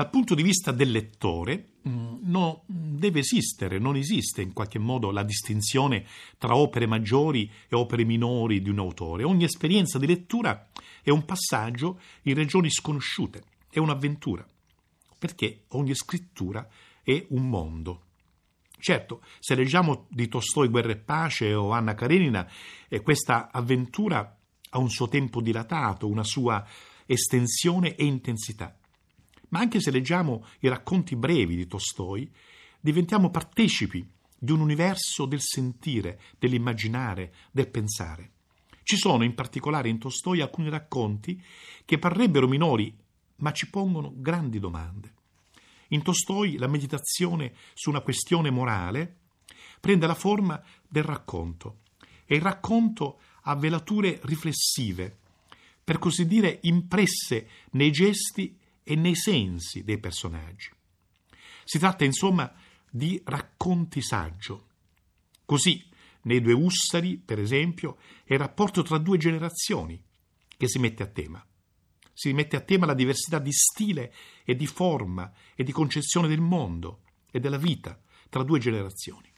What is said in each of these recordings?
Dal punto di vista del lettore, mm, no, deve esistere, non esiste in qualche modo la distinzione tra opere maggiori e opere minori di un autore. Ogni esperienza di lettura è un passaggio in regioni sconosciute, è un'avventura, perché ogni scrittura è un mondo. Certo, se leggiamo di Tolstoi Guerra e Pace o Anna Karenina, eh, questa avventura ha un suo tempo dilatato, una sua estensione e intensità. Ma anche se leggiamo i racconti brevi di Tolstoi, diventiamo partecipi di un universo del sentire, dell'immaginare, del pensare. Ci sono in particolare in Tolstoi alcuni racconti che parrebbero minori, ma ci pongono grandi domande. In Tolstoi la meditazione su una questione morale prende la forma del racconto e il racconto ha velature riflessive, per così dire impresse nei gesti e nei sensi dei personaggi. Si tratta insomma di racconti saggio. Così, nei due Ussari, per esempio, è il rapporto tra due generazioni che si mette a tema. Si mette a tema la diversità di stile e di forma e di concezione del mondo e della vita tra due generazioni.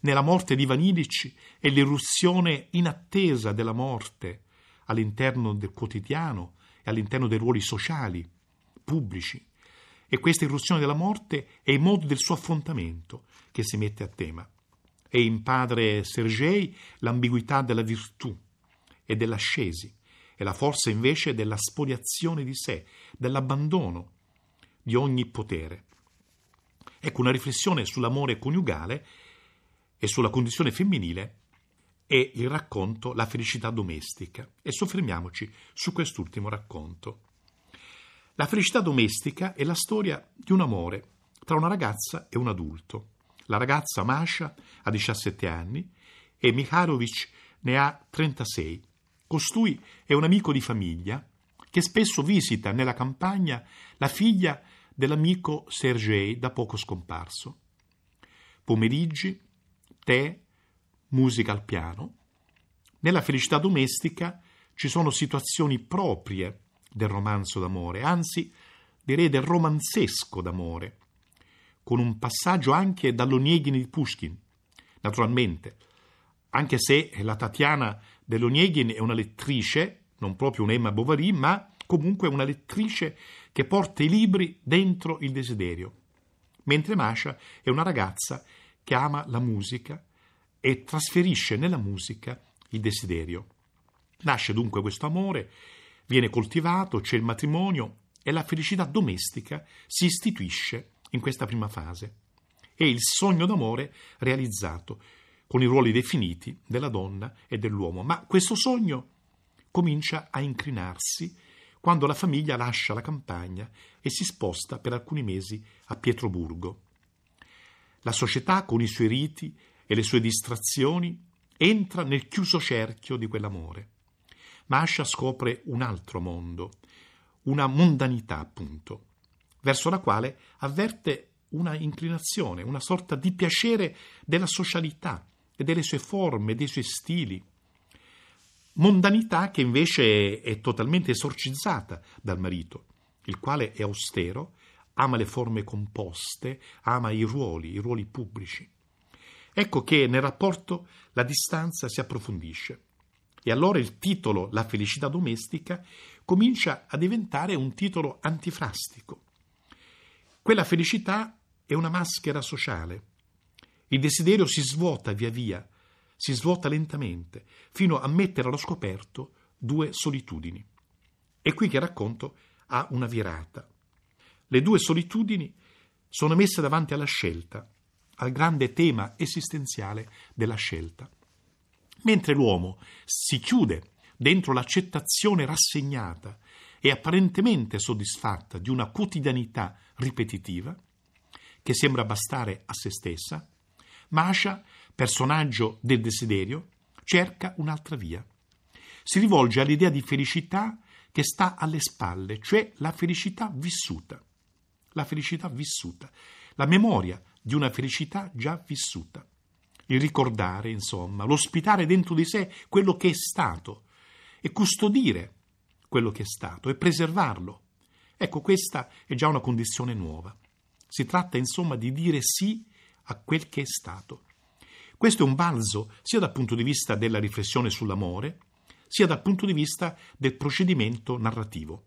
Nella morte di Ivan Illich è l'irruzione inattesa della morte all'interno del quotidiano e all'interno dei ruoli sociali pubblici. E questa irruzione della morte è il modo del suo affrontamento che si mette a tema. E in padre Sergei l'ambiguità della virtù e dell'ascesi, e la forza invece della spoliazione di sé, dell'abbandono di ogni potere. Ecco una riflessione sull'amore coniugale e sulla condizione femminile e il racconto La felicità domestica. E soffermiamoci su quest'ultimo racconto. La felicità domestica è la storia di un amore tra una ragazza e un adulto. La ragazza Masha ha 17 anni e Mikhailovich ne ha 36. Costui è un amico di famiglia che spesso visita nella campagna la figlia dell'amico Sergei da poco scomparso. Pomeriggi, tè, musica al piano. Nella felicità domestica ci sono situazioni proprie del romanzo d'amore, anzi direi del romanzesco d'amore, con un passaggio anche dall'Onieghin di Pushkin. Naturalmente, anche se la Tatiana dell'Onieghin è una lettrice, non proprio un'Emma Bovary, ma comunque una lettrice che porta i libri dentro il desiderio, mentre Masha è una ragazza che ama la musica e trasferisce nella musica il desiderio. Nasce dunque questo amore viene coltivato, c'è il matrimonio e la felicità domestica si istituisce in questa prima fase. È il sogno d'amore realizzato con i ruoli definiti della donna e dell'uomo, ma questo sogno comincia a incrinarsi quando la famiglia lascia la campagna e si sposta per alcuni mesi a Pietroburgo. La società, con i suoi riti e le sue distrazioni, entra nel chiuso cerchio di quell'amore. Masha scopre un altro mondo, una mondanità appunto, verso la quale avverte una inclinazione, una sorta di piacere della socialità e delle sue forme, dei suoi stili. Mondanità che invece è totalmente esorcizzata dal marito, il quale è austero, ama le forme composte, ama i ruoli, i ruoli pubblici. Ecco che nel rapporto la distanza si approfondisce. E allora il titolo La felicità domestica comincia a diventare un titolo antifrastico. Quella felicità è una maschera sociale. Il desiderio si svuota via via, si svuota lentamente, fino a mettere allo scoperto due solitudini. È qui che il racconto ha una virata. Le due solitudini sono messe davanti alla scelta, al grande tema esistenziale della scelta. Mentre l'uomo si chiude dentro l'accettazione rassegnata e apparentemente soddisfatta di una quotidianità ripetitiva, che sembra bastare a se stessa, Masha, personaggio del desiderio, cerca un'altra via. Si rivolge all'idea di felicità che sta alle spalle, cioè la felicità vissuta. La felicità vissuta, la memoria di una felicità già vissuta il ricordare, insomma, l'ospitare dentro di sé quello che è stato e custodire quello che è stato e preservarlo Ecco, questa è già una condizione nuova. Si tratta insomma di dire sì a quel che è stato. Questo è un balzo sia dal punto di vista della riflessione sull'amore, sia dal punto di vista del procedimento narrativo.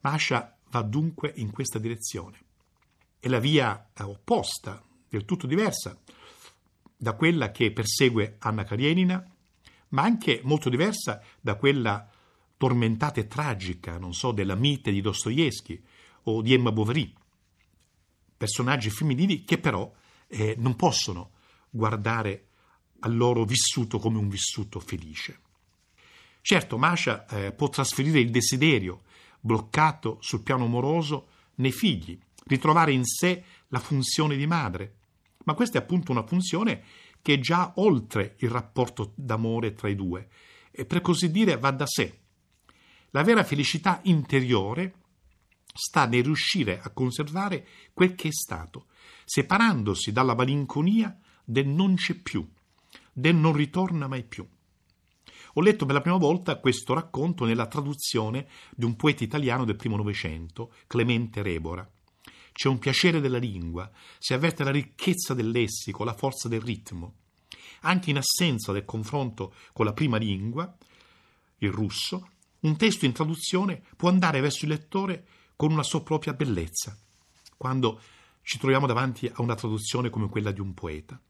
Masha va dunque in questa direzione. È la via opposta, del tutto diversa, da quella che persegue Anna Karenina, ma anche molto diversa da quella tormentata e tragica, non so, della mite di Dostoevsky o di Emma Bovary. Personaggi femminili che però eh, non possono guardare al loro vissuto come un vissuto felice. Certo, Masha eh, può trasferire il desiderio bloccato sul piano amoroso nei figli, ritrovare in sé la funzione di madre, ma questa è appunto una funzione che è già oltre il rapporto d'amore tra i due e per così dire va da sé. La vera felicità interiore sta nel riuscire a conservare quel che è stato, separandosi dalla malinconia del non c'è più, del non ritorna mai più. Ho letto per la prima volta questo racconto nella traduzione di un poeta italiano del primo Novecento, Clemente Rebora. C'è un piacere della lingua, si avverte la ricchezza del lessico, la forza del ritmo. Anche in assenza del confronto con la prima lingua, il russo, un testo in traduzione può andare verso il lettore con una sua propria bellezza, quando ci troviamo davanti a una traduzione come quella di un poeta.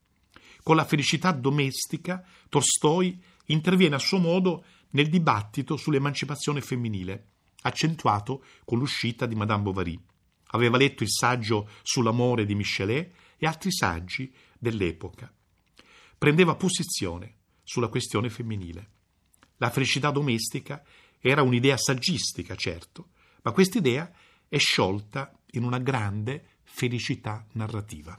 Con la felicità domestica, Tolstoi interviene a suo modo nel dibattito sull'emancipazione femminile, accentuato con l'uscita di Madame Bovary. Aveva letto il saggio sull'amore di Michelet e altri saggi dell'epoca. Prendeva posizione sulla questione femminile. La felicità domestica era un'idea saggistica, certo, ma quest'idea è sciolta in una grande felicità narrativa.